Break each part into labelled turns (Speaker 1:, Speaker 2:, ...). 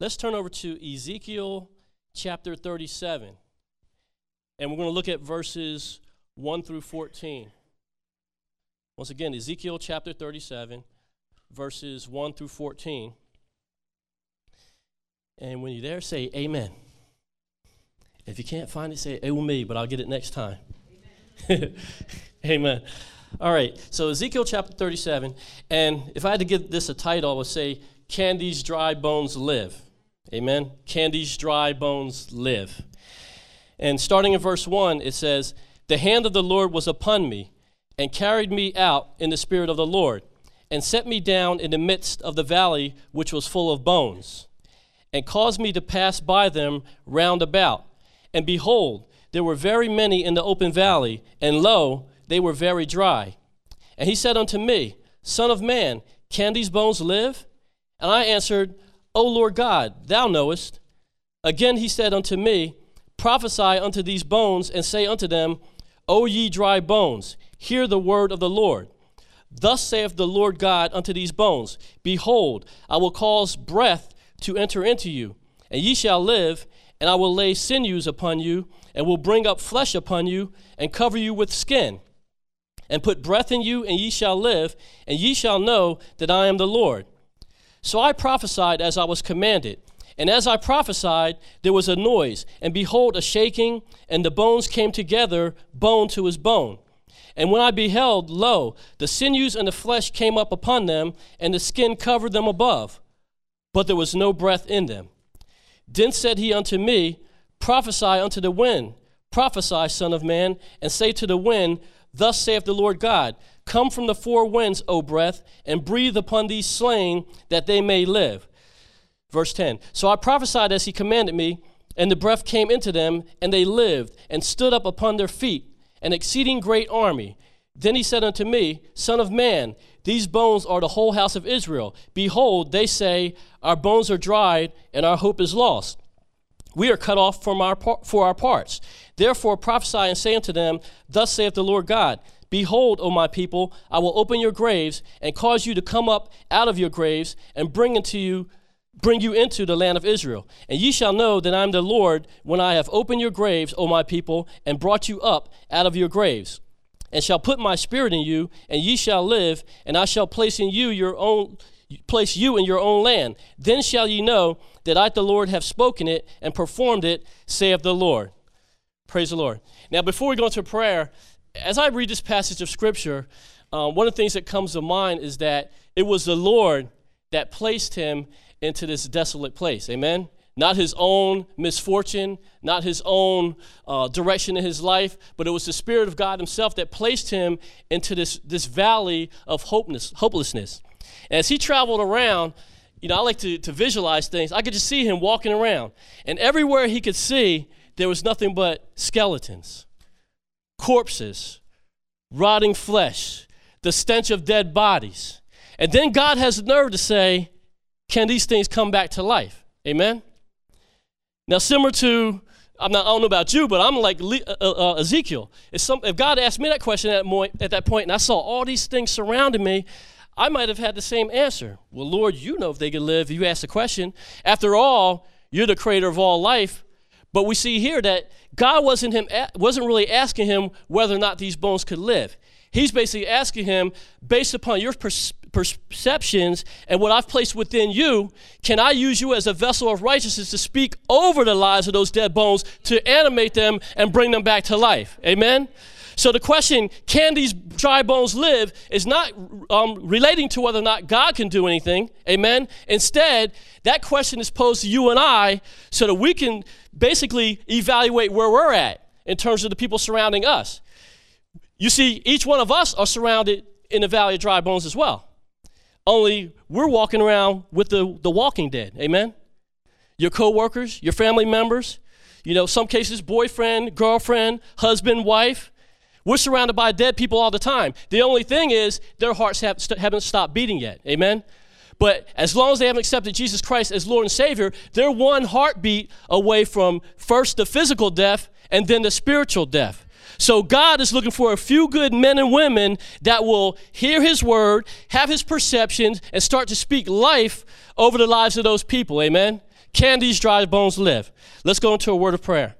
Speaker 1: let's turn over to Ezekiel chapter 37. And we're going to look at verses 1 through 14. Once again, Ezekiel chapter 37, verses 1 through 14. And when you're there, say amen. If you can't find it, say it with me, but I'll get it next time. Amen. amen. All right, so Ezekiel chapter 37. And if I had to give this a title, I would say, Can These Dry Bones Live? Amen. Can these dry bones live? And starting in verse 1, it says, The hand of the Lord was upon me, and carried me out in the spirit of the Lord, and set me down in the midst of the valley which was full of bones, and caused me to pass by them round about. And behold, there were very many in the open valley, and lo, they were very dry. And he said unto me, Son of man, can these bones live? And I answered, O Lord God, thou knowest. Again he said unto me, Prophesy unto these bones, and say unto them, O ye dry bones, hear the word of the Lord. Thus saith the Lord God unto these bones Behold, I will cause breath to enter into you, and ye shall live, and I will lay sinews upon you, and will bring up flesh upon you, and cover you with skin, and put breath in you, and ye shall live, and ye shall know that I am the Lord. So I prophesied as I was commanded. And as I prophesied, there was a noise, and behold, a shaking, and the bones came together, bone to his bone. And when I beheld, lo, the sinews and the flesh came up upon them, and the skin covered them above, but there was no breath in them. Then said he unto me, Prophesy unto the wind, prophesy, Son of Man, and say to the wind, Thus saith the Lord God, Come from the four winds, O breath, and breathe upon these slain, that they may live. Verse 10 So I prophesied as he commanded me, and the breath came into them, and they lived, and stood up upon their feet, an exceeding great army. Then he said unto me, Son of man, these bones are the whole house of Israel. Behold, they say, Our bones are dried, and our hope is lost. We are cut off from our for our parts. Therefore prophesy and say unto them, Thus saith the Lord God. Behold, O my people, I will open your graves and cause you to come up out of your graves and bring into you bring you into the land of Israel. And ye shall know that I am the Lord when I have opened your graves, O my people, and brought you up out of your graves. And shall put my spirit in you, and ye shall live, and I shall place in you your own place you in your own land. Then shall ye know that I the Lord have spoken it and performed it, saith the Lord. Praise the Lord. Now before we go into prayer, as I read this passage of Scripture, um, one of the things that comes to mind is that it was the Lord that placed him into this desolate place. Amen? Not his own misfortune, not his own uh, direction in his life, but it was the Spirit of God Himself that placed him into this, this valley of hopeless, hopelessness. As he traveled around, you know, I like to, to visualize things. I could just see him walking around. And everywhere he could see, there was nothing but skeletons corpses, rotting flesh, the stench of dead bodies. And then God has the nerve to say, Can these things come back to life? Amen? Now, similar to, I'm not, I don't know about you, but I'm like uh, uh, uh, Ezekiel. If, some, if God asked me that question at, mo- at that point and I saw all these things surrounding me, I might have had the same answer. Well, Lord, you know if they could live. You asked the question. After all, you're the creator of all life. But we see here that God wasn't, him, wasn't really asking him whether or not these bones could live. He's basically asking him, based upon your perceptions and what I've placed within you, can I use you as a vessel of righteousness to speak over the lives of those dead bones, to animate them and bring them back to life? Amen? So the question, can these dry bones live, is not um, relating to whether or not God can do anything. Amen. Instead, that question is posed to you and I so that we can basically evaluate where we're at in terms of the people surrounding us. You see, each one of us are surrounded in the valley of dry bones as well. Only we're walking around with the, the walking dead. Amen. Your coworkers, your family members, you know, some cases boyfriend, girlfriend, husband, wife, we're surrounded by dead people all the time. The only thing is, their hearts have, st- haven't stopped beating yet. Amen? But as long as they haven't accepted Jesus Christ as Lord and Savior, they're one heartbeat away from first the physical death and then the spiritual death. So God is looking for a few good men and women that will hear his word, have his perceptions, and start to speak life over the lives of those people. Amen. Can these dry bones live? Let's go into a word of prayer.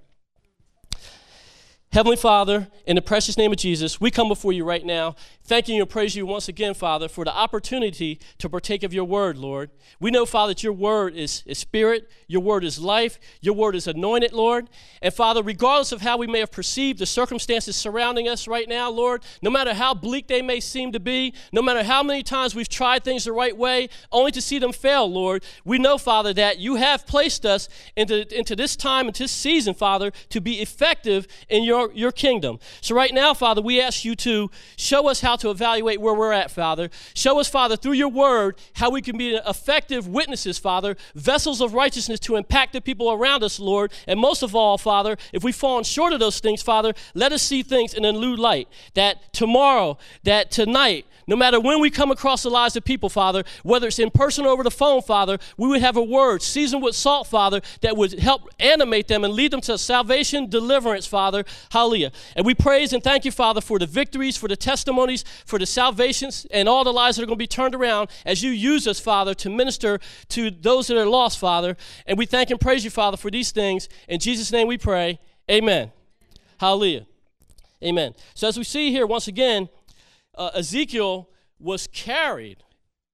Speaker 1: Heavenly Father, in the precious name of Jesus, we come before you right now, thanking you and praising you once again, Father, for the opportunity to partake of your word, Lord. We know, Father, that your word is, is spirit, your word is life, your word is anointed, Lord. And Father, regardless of how we may have perceived the circumstances surrounding us right now, Lord, no matter how bleak they may seem to be, no matter how many times we've tried things the right way, only to see them fail, Lord, we know, Father, that you have placed us into, into this time, into this season, Father, to be effective in your your, your kingdom. So, right now, Father, we ask you to show us how to evaluate where we're at, Father. Show us, Father, through your word, how we can be effective witnesses, Father, vessels of righteousness to impact the people around us, Lord. And most of all, Father, if we've fallen short of those things, Father, let us see things in a new light. That tomorrow, that tonight, no matter when we come across the lives of people, Father, whether it's in person or over the phone, Father, we would have a word seasoned with salt, Father, that would help animate them and lead them to salvation, deliverance, Father. Hallelujah. And we praise and thank you, Father, for the victories, for the testimonies, for the salvations, and all the lives that are going to be turned around as you use us, Father, to minister to those that are lost, Father. And we thank and praise you, Father, for these things. In Jesus' name we pray. Amen. Hallelujah. Amen. So as we see here, once again, uh, Ezekiel was carried.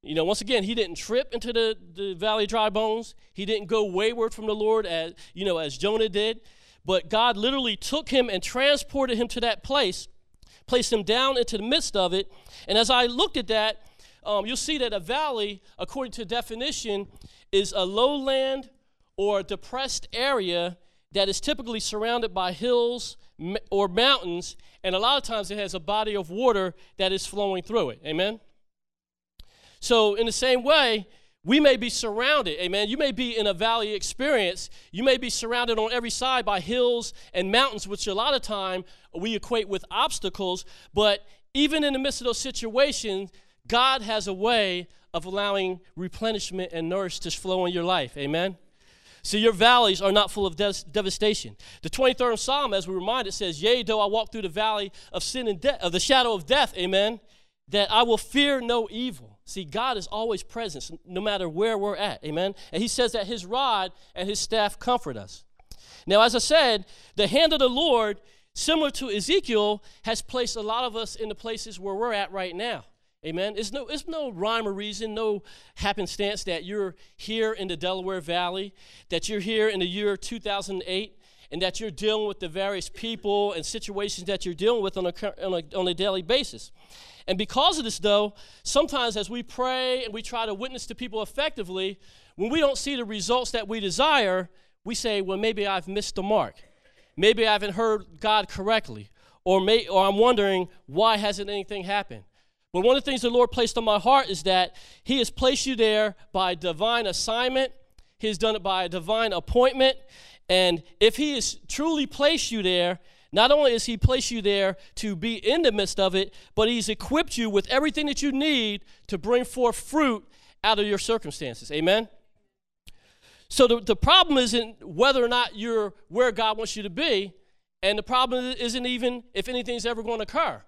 Speaker 1: You know, once again, he didn't trip into the, the valley of dry bones. He didn't go wayward from the Lord as, you know, as Jonah did. But God literally took him and transported him to that place, placed him down into the midst of it. And as I looked at that, um, you'll see that a valley, according to definition, is a lowland or depressed area that is typically surrounded by hills or mountains, and a lot of times it has a body of water that is flowing through it. Amen? So, in the same way, we may be surrounded, amen. You may be in a valley experience. You may be surrounded on every side by hills and mountains, which a lot of time we equate with obstacles. But even in the midst of those situations, God has a way of allowing replenishment and nourish to flow in your life, amen. So your valleys are not full of de- devastation. The 23rd Psalm, as we remind it, says, Yea, though I walk through the valley of sin and death, of the shadow of death, amen, that I will fear no evil. See, God is always present, no matter where we're at, amen. And He says that His rod and His staff comfort us. Now, as I said, the hand of the Lord, similar to Ezekiel, has placed a lot of us in the places where we're at right now. Amen. It's no, it's no rhyme or reason, no happenstance that you're here in the Delaware Valley, that you're here in the year 2008, and that you're dealing with the various people and situations that you're dealing with on a, on a, on a daily basis. And because of this, though, sometimes as we pray and we try to witness to people effectively, when we don't see the results that we desire, we say, well, maybe I've missed the mark. Maybe I haven't heard God correctly. Or, may, or I'm wondering, why hasn't anything happened? But one of the things the Lord placed on my heart is that He has placed you there by divine assignment, He has done it by a divine appointment. And if He has truly placed you there, not only has He placed you there to be in the midst of it, but He's equipped you with everything that you need to bring forth fruit out of your circumstances. Amen? So the, the problem isn't whether or not you're where God wants you to be, and the problem isn't even if anything's ever going to occur.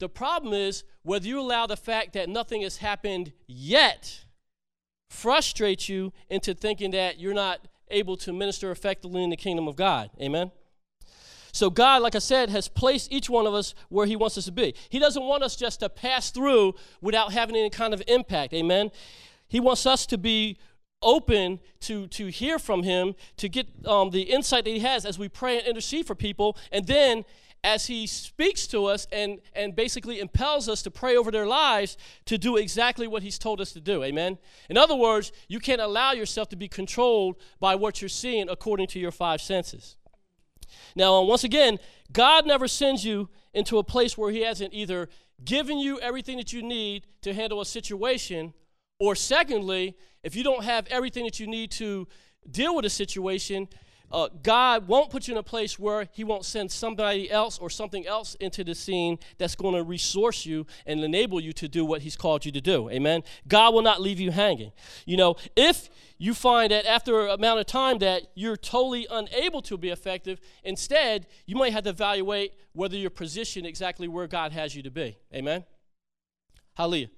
Speaker 1: The problem is whether you allow the fact that nothing has happened yet frustrate you into thinking that you're not able to minister effectively in the kingdom of God. Amen? So, God, like I said, has placed each one of us where He wants us to be. He doesn't want us just to pass through without having any kind of impact. Amen? He wants us to be open to, to hear from Him, to get um, the insight that He has as we pray and intercede for people, and then as he speaks to us and, and basically impels us to pray over their lives to do exactly what he's told us to do. Amen? In other words, you can't allow yourself to be controlled by what you're seeing according to your five senses. Now, uh, once again, God never sends you into a place where he hasn't either given you everything that you need to handle a situation, or secondly, if you don't have everything that you need to deal with a situation, uh, God won't put you in a place where He won't send somebody else or something else into the scene that's going to resource you and enable you to do what He's called you to do. Amen. God will not leave you hanging. You know, if you find that after an amount of time that you're totally unable to be effective, instead, you might have to evaluate whether you're positioned exactly where God has you to be. Amen. Hallelujah.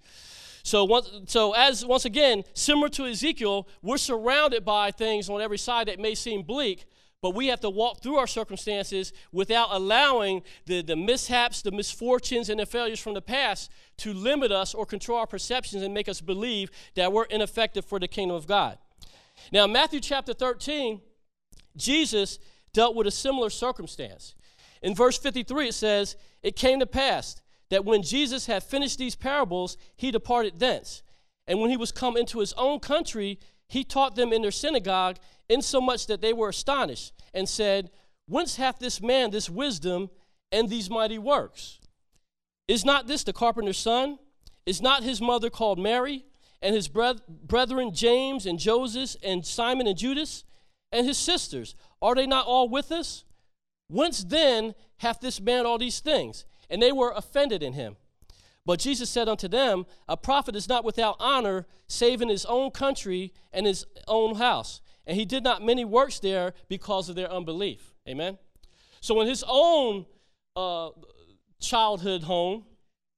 Speaker 1: So once, so as once again, similar to Ezekiel, we're surrounded by things on every side that may seem bleak, but we have to walk through our circumstances without allowing the, the mishaps, the misfortunes, and the failures from the past to limit us or control our perceptions and make us believe that we're ineffective for the kingdom of God. Now, Matthew chapter 13, Jesus dealt with a similar circumstance. In verse 53, it says, It came to pass that when Jesus had finished these parables, he departed thence. And when he was come into his own country, he taught them in their synagogue, insomuch that they were astonished, and said, Whence hath this man this wisdom and these mighty works? Is not this the carpenter's son? Is not his mother called Mary? And his brethren James and Joseph and Simon and Judas? And his sisters, are they not all with us? Whence then hath this man all these things? And they were offended in him. But Jesus said unto them, A prophet is not without honor, save in his own country and his own house. And he did not many works there because of their unbelief. Amen. So in his own uh, childhood home,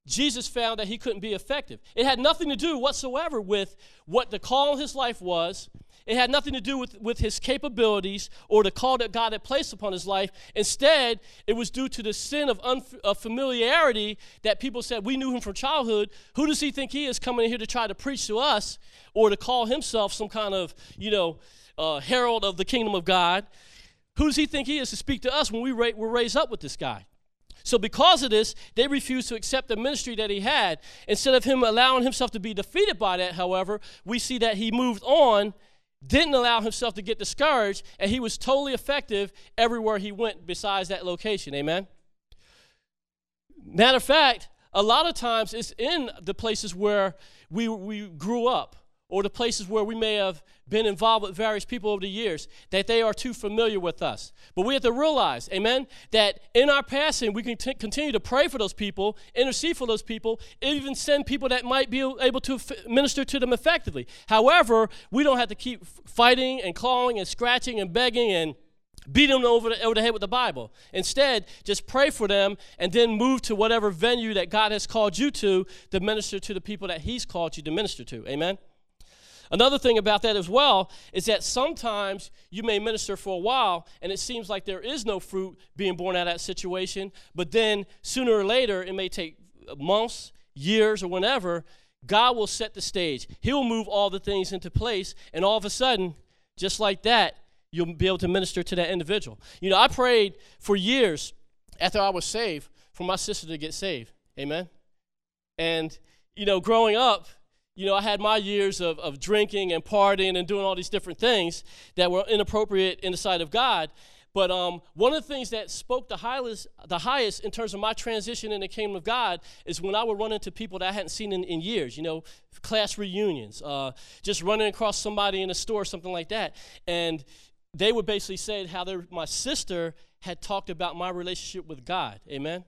Speaker 1: Jesus found that he couldn't be effective. It had nothing to do whatsoever with what the call in his life was it had nothing to do with, with his capabilities or the call that God had placed upon his life. Instead, it was due to the sin of, unf- of familiarity that people said, We knew him from childhood. Who does he think he is coming in here to try to preach to us or to call himself some kind of, you know, uh, herald of the kingdom of God? Who does he think he is to speak to us when we ra- were raised up with this guy? So, because of this, they refused to accept the ministry that he had. Instead of him allowing himself to be defeated by that, however, we see that he moved on didn't allow himself to get discouraged, and he was totally effective everywhere he went besides that location. Amen? Matter of fact, a lot of times it's in the places where we, we grew up or the places where we may have been involved with various people over the years, that they are too familiar with us. But we have to realize, amen, that in our passing, we can t- continue to pray for those people, intercede for those people, even send people that might be able to f- minister to them effectively. However, we don't have to keep fighting and clawing and scratching and begging and beat them over the, over the head with the Bible. Instead, just pray for them and then move to whatever venue that God has called you to to minister to the people that He's called you to minister to. Amen? Another thing about that as well is that sometimes you may minister for a while and it seems like there is no fruit being born out of that situation, but then sooner or later, it may take months, years, or whenever, God will set the stage. He'll move all the things into place, and all of a sudden, just like that, you'll be able to minister to that individual. You know, I prayed for years after I was saved for my sister to get saved. Amen. And, you know, growing up, you know, I had my years of, of drinking and partying and doing all these different things that were inappropriate in the sight of God. But um, one of the things that spoke the highest, the highest in terms of my transition in the kingdom of God is when I would run into people that I hadn't seen in, in years, you know, class reunions, uh, just running across somebody in a store, something like that. And they would basically say how my sister had talked about my relationship with God. Amen.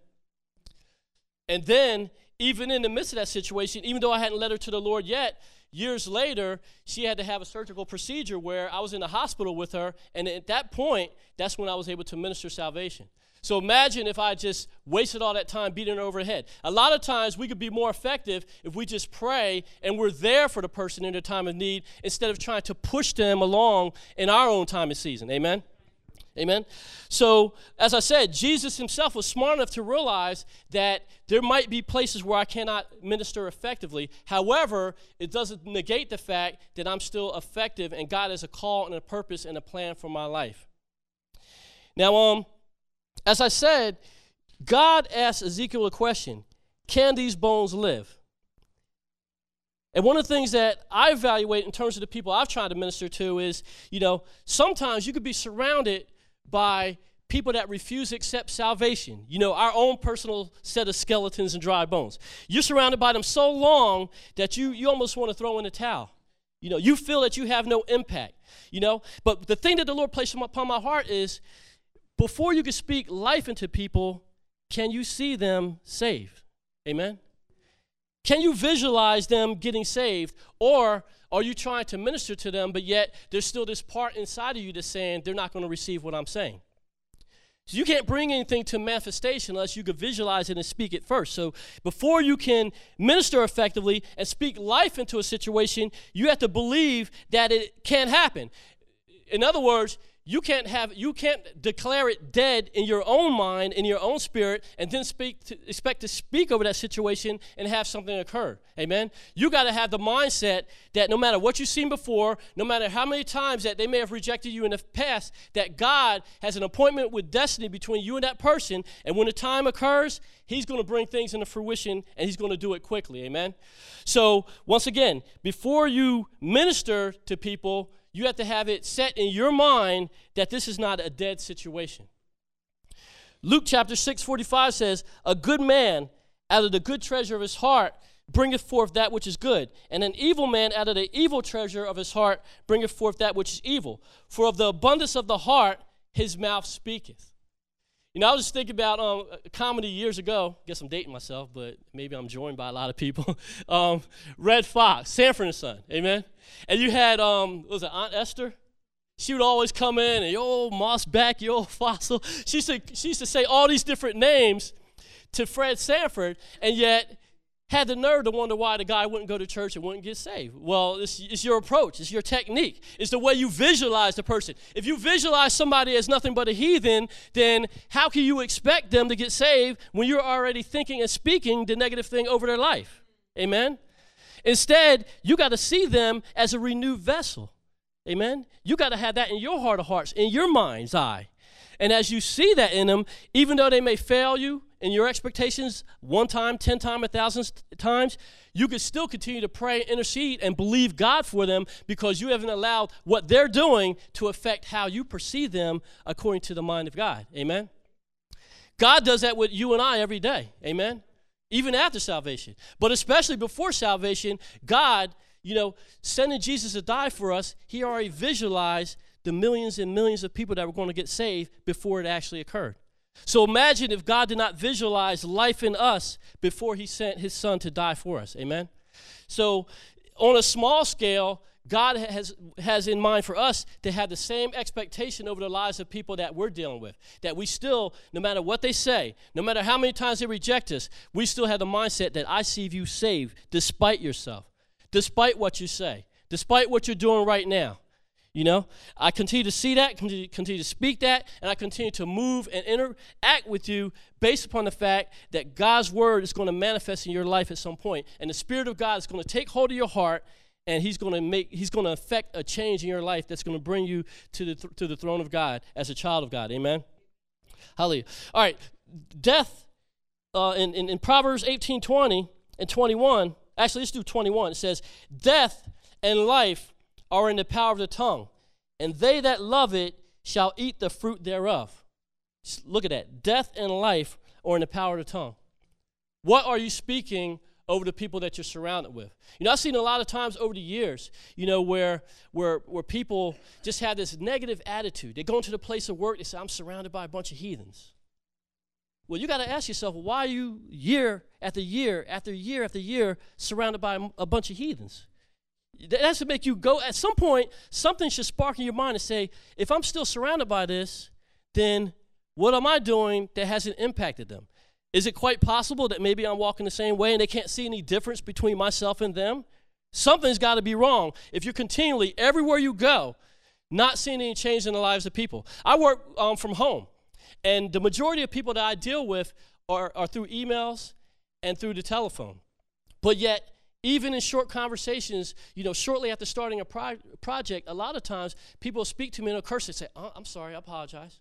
Speaker 1: And then even in the midst of that situation, even though I hadn't led her to the Lord yet, years later, she had to have a surgical procedure where I was in the hospital with her. And at that point, that's when I was able to minister salvation. So imagine if I just wasted all that time beating her over the head. A lot of times we could be more effective if we just pray and we're there for the person in their time of need instead of trying to push them along in our own time and season. Amen? Amen. So, as I said, Jesus himself was smart enough to realize that there might be places where I cannot minister effectively. However, it doesn't negate the fact that I'm still effective and God has a call and a purpose and a plan for my life. Now, um, as I said, God asked Ezekiel a question Can these bones live? And one of the things that I evaluate in terms of the people I've tried to minister to is, you know, sometimes you could be surrounded by people that refuse to accept salvation. You know, our own personal set of skeletons and dry bones. You're surrounded by them so long that you, you almost want to throw in a towel. You know, you feel that you have no impact, you know. But the thing that the Lord placed upon my heart is before you can speak life into people, can you see them saved? Amen. Can you visualize them getting saved? Or are you trying to minister to them, but yet there's still this part inside of you that's saying they're not going to receive what I'm saying? So you can't bring anything to manifestation unless you can visualize it and speak it first. So before you can minister effectively and speak life into a situation, you have to believe that it can happen. In other words, you can't have you can't declare it dead in your own mind in your own spirit and then speak to, expect to speak over that situation and have something occur. Amen? You got to have the mindset that no matter what you've seen before no matter how many times that they may have rejected you in the past that god has an appointment with destiny between you and that person and when the time occurs he's going to bring things into fruition and he's going to do it quickly. Amen? So once again before you minister to people you have to have it set in your mind that this is not a dead situation. Luke chapter 6, 45 says, A good man out of the good treasure of his heart bringeth forth that which is good, and an evil man out of the evil treasure of his heart bringeth forth that which is evil. For of the abundance of the heart his mouth speaketh. You know, I was just thinking about um, comedy years ago. I guess I'm dating myself, but maybe I'm joined by a lot of people. um, Redd Foxx, Sanford and Son, amen. And you had, um, was it Aunt Esther? She would always come in and, yo, Moss back, yo, Fossil. She used, to, she used to say all these different names to Fred Sanford, and yet had the nerve to wonder why the guy wouldn't go to church and wouldn't get saved. Well, it's, it's, your approach, it's your technique, it's the way you visualize the person. If you visualize somebody as nothing but a heathen, then how can you expect them to get saved when you're already thinking and speaking the negative thing over their life? Amen? Instead, you got to see them as a renewed vessel. Amen? You got to have that in your heart of hearts, in your mind's eye. And as you see that in them, even though they may fail you, in your expectations one time, ten times, a thousand times, you could still continue to pray, intercede, and believe God for them because you haven't allowed what they're doing to affect how you perceive them according to the mind of God. Amen? God does that with you and I every day. Amen? Even after salvation. But especially before salvation, God, you know, sending Jesus to die for us, He already visualized the millions and millions of people that were going to get saved before it actually occurred. So imagine if God did not visualize life in us before he sent his son to die for us. Amen? So, on a small scale, God has, has in mind for us to have the same expectation over the lives of people that we're dealing with. That we still, no matter what they say, no matter how many times they reject us, we still have the mindset that I see you saved despite yourself, despite what you say, despite what you're doing right now. You know, I continue to see that, continue, continue to speak that, and I continue to move and interact with you based upon the fact that God's word is going to manifest in your life at some point, and the Spirit of God is going to take hold of your heart, and He's going to make, He's going to affect a change in your life that's going to bring you to the th- to the throne of God as a child of God. Amen. Hallelujah. All right, death uh, in, in in Proverbs eighteen twenty and twenty one. Actually, let's do twenty one. It says, "Death and life." Are in the power of the tongue, and they that love it shall eat the fruit thereof. Look at that. Death and life are in the power of the tongue. What are you speaking over the people that you're surrounded with? You know, I've seen a lot of times over the years, you know, where where where people just have this negative attitude. They go into the place of work, they say, I'm surrounded by a bunch of heathens. Well, you got to ask yourself, why are you year after year after year after year surrounded by a bunch of heathens? That has to make you go, at some point, something should spark in your mind and say, if I'm still surrounded by this, then what am I doing that hasn't impacted them? Is it quite possible that maybe I'm walking the same way and they can't see any difference between myself and them? Something's got to be wrong if you're continually, everywhere you go, not seeing any change in the lives of people. I work um, from home, and the majority of people that I deal with are, are through emails and through the telephone. But yet, even in short conversations, you know, shortly after starting a pro- project, a lot of times people speak to me in a curse and say, oh, I'm sorry, I apologize,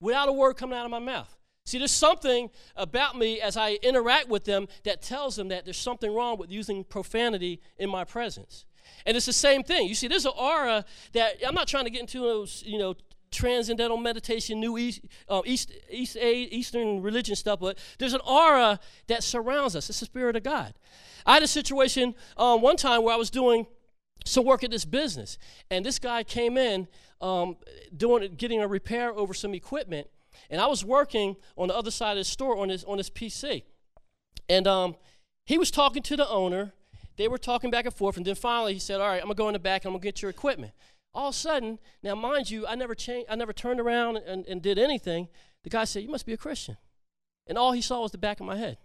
Speaker 1: without a word coming out of my mouth. See, there's something about me as I interact with them that tells them that there's something wrong with using profanity in my presence. And it's the same thing. You see, there's an aura that I'm not trying to get into those, you know, transcendental meditation, new East, uh, East, East, Eastern religion stuff, but there's an aura that surrounds us. It's the Spirit of God. I had a situation um, one time where I was doing some work at this business. And this guy came in um, doing getting a repair over some equipment, and I was working on the other side of the store on his on his PC, and um, he was talking to the owner. They were talking back and forth, and then finally he said, "All right, I'm gonna go in the back and I'm gonna get your equipment." All of a sudden, now mind you, I never changed, I never turned around and, and did anything. The guy said, "You must be a Christian," and all he saw was the back of my head.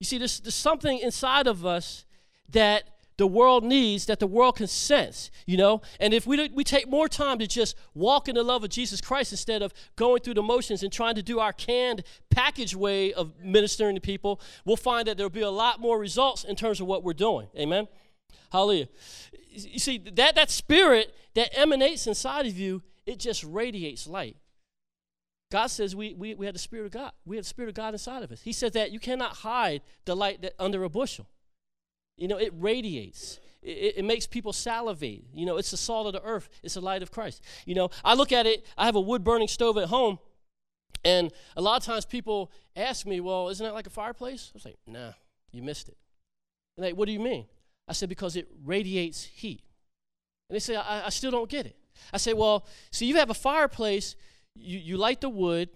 Speaker 1: You see, there's, there's something inside of us that the world needs that the world can sense, you know? And if we, we take more time to just walk in the love of Jesus Christ instead of going through the motions and trying to do our canned package way of ministering to people, we'll find that there'll be a lot more results in terms of what we're doing. Amen? Hallelujah. You see, that, that spirit that emanates inside of you, it just radiates light. God says we, we, we have the Spirit of God. We have the Spirit of God inside of us. He says that you cannot hide the light that, under a bushel. You know, it radiates. It, it, makes people salivate. You know, it's the salt of the earth. It's the light of Christ. You know, I look at it. I have a wood burning stove at home, and a lot of times people ask me, "Well, isn't that like a fireplace?" I was like, "Nah, you missed it." And they, "What do you mean?" I said, "Because it radiates heat." And they say, I, I still don't get it." I say, "Well, see, you have a fireplace. You you light the wood,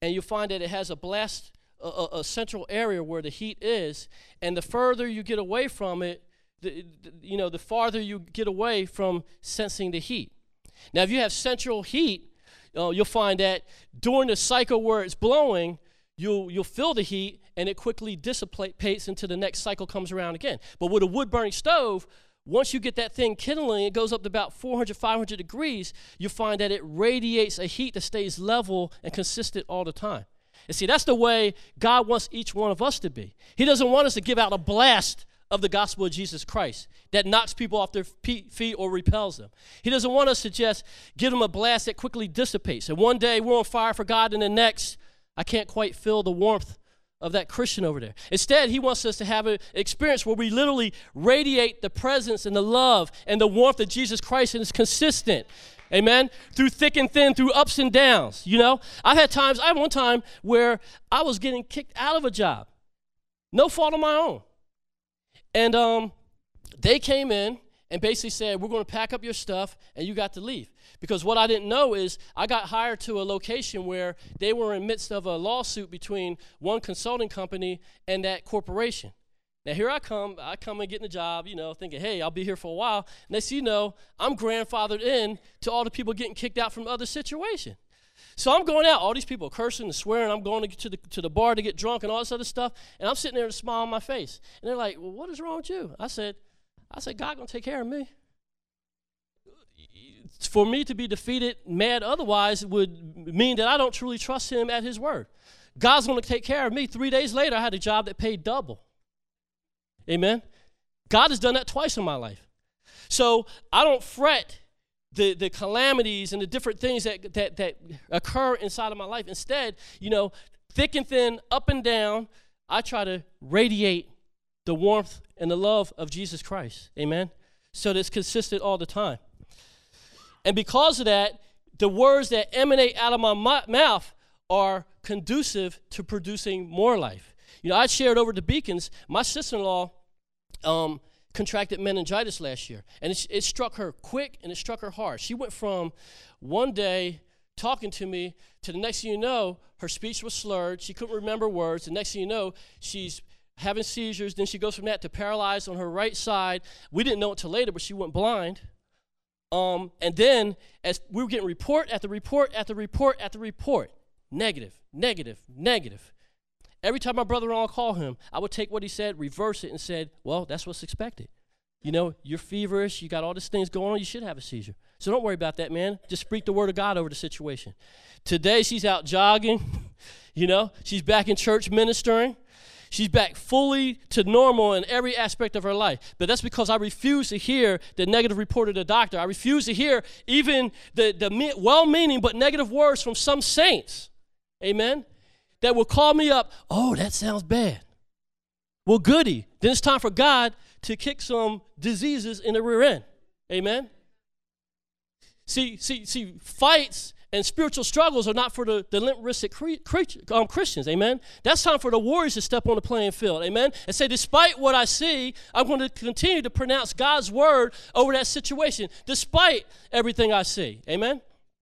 Speaker 1: and you find that it has a blast a, a, central area where the heat is, and the further you get away from it, the, the, you know, the farther you get away from sensing the heat. Now, if you have central heat, uh, you'll find that during the cycle where it's blowing, you'll you'll feel the heat, and it quickly dissipates until the next cycle comes around again. But with a wood burning stove, once you get that thing kindling, it goes up to about 400, 500 degrees, you find that it radiates a heat that stays level and consistent all the time. And see, that's the way God wants each one of us to be. He doesn't want us to give out a blast of the gospel of Jesus Christ that knocks people off their feet or repels them. He doesn't want us to just give them a blast that quickly dissipates. And one day we're on fire for God, and the next, I can't quite feel the warmth of that Christian over there. Instead, he wants us to have an experience where we literally radiate the presence and the love and the warmth of Jesus Christ, and it's consistent. Amen. Through thick and thin, through ups and downs. You know, I've had times, I had one time where I was getting kicked out of a job. No fault of my own. And um, they came in and basically said, We're going to pack up your stuff and you got to leave. Because what I didn't know is I got hired to a location where they were in midst of a lawsuit between one consulting company and that corporation. Now here I come, I come and get in the job, you know, thinking, hey, I'll be here for a while. Next you know, I'm grandfathered in to all the people getting kicked out from other situation. So I'm going out, all these people cursing and swearing. I'm going to, get to, the, to the bar to get drunk and all this other stuff. And I'm sitting there with a smile on my face. And they're like, well, what is wrong with you? I said, I said, God gonna take care of me. For me to be defeated, mad otherwise, would mean that I don't truly trust him at his word. God's gonna take care of me. Three days later, I had a job that paid double. Amen? God has done that twice in my life. So I don't fret the, the calamities and the different things that, that, that occur inside of my life. Instead, you know, thick and thin, up and down, I try to radiate the warmth and the love of Jesus Christ. Amen? So that it's consistent all the time. And because of that, the words that emanate out of my mouth are conducive to producing more life. You know, I shared over the Beacons, my sister in law um, contracted meningitis last year, and it, it struck her quick and it struck her hard. She went from one day talking to me to the next thing you know, her speech was slurred. She couldn't remember words. The next thing you know, she's having seizures. Then she goes from that to paralyzed on her right side. We didn't know it till later, but she went blind. Um, and then, as we were getting report after report after report after report, negative, negative, negative. Every time my brother-in-law called him, I would take what he said, reverse it, and said, "Well, that's what's expected. You know, you're feverish. You got all these things going on. You should have a seizure. So don't worry about that, man. Just speak the word of God over the situation." Today she's out jogging. you know, she's back in church ministering. She's back fully to normal in every aspect of her life. But that's because I refuse to hear the negative report of the doctor. I refuse to hear even the, the well meaning but negative words from some saints. Amen that will call me up, oh, that sounds bad. Well, goody. Then it's time for God to kick some diseases in the rear end. Amen. See, see, see, fights and spiritual struggles are not for the, the limp-wristed cre- um, Christians. Amen. That's time for the warriors to step on the playing field. Amen. And say, despite what I see, I'm going to continue to pronounce God's word over that situation, despite everything I see. Amen.